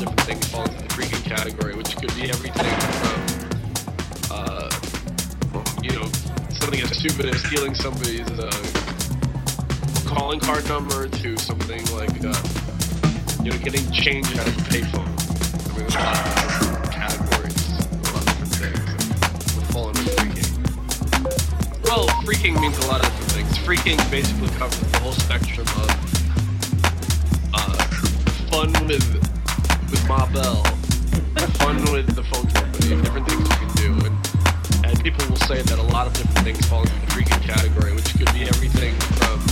different things fall into the phreaking category, which could be everything from, uh, you know, something as stupid as stealing somebody's uh, calling card number to something like, uh, you know, getting change out of a payphone. I mean, there's a lot of different categories, a lot of different things that fall into phreaking. Well, phreaking means a lot of different things. Phreaking basically covers the whole spectrum of uh, fun with with Ma Bell, fun with the phone company, different things you can do, and and people will say that a lot of different things fall into the phreaking category, which could be everything from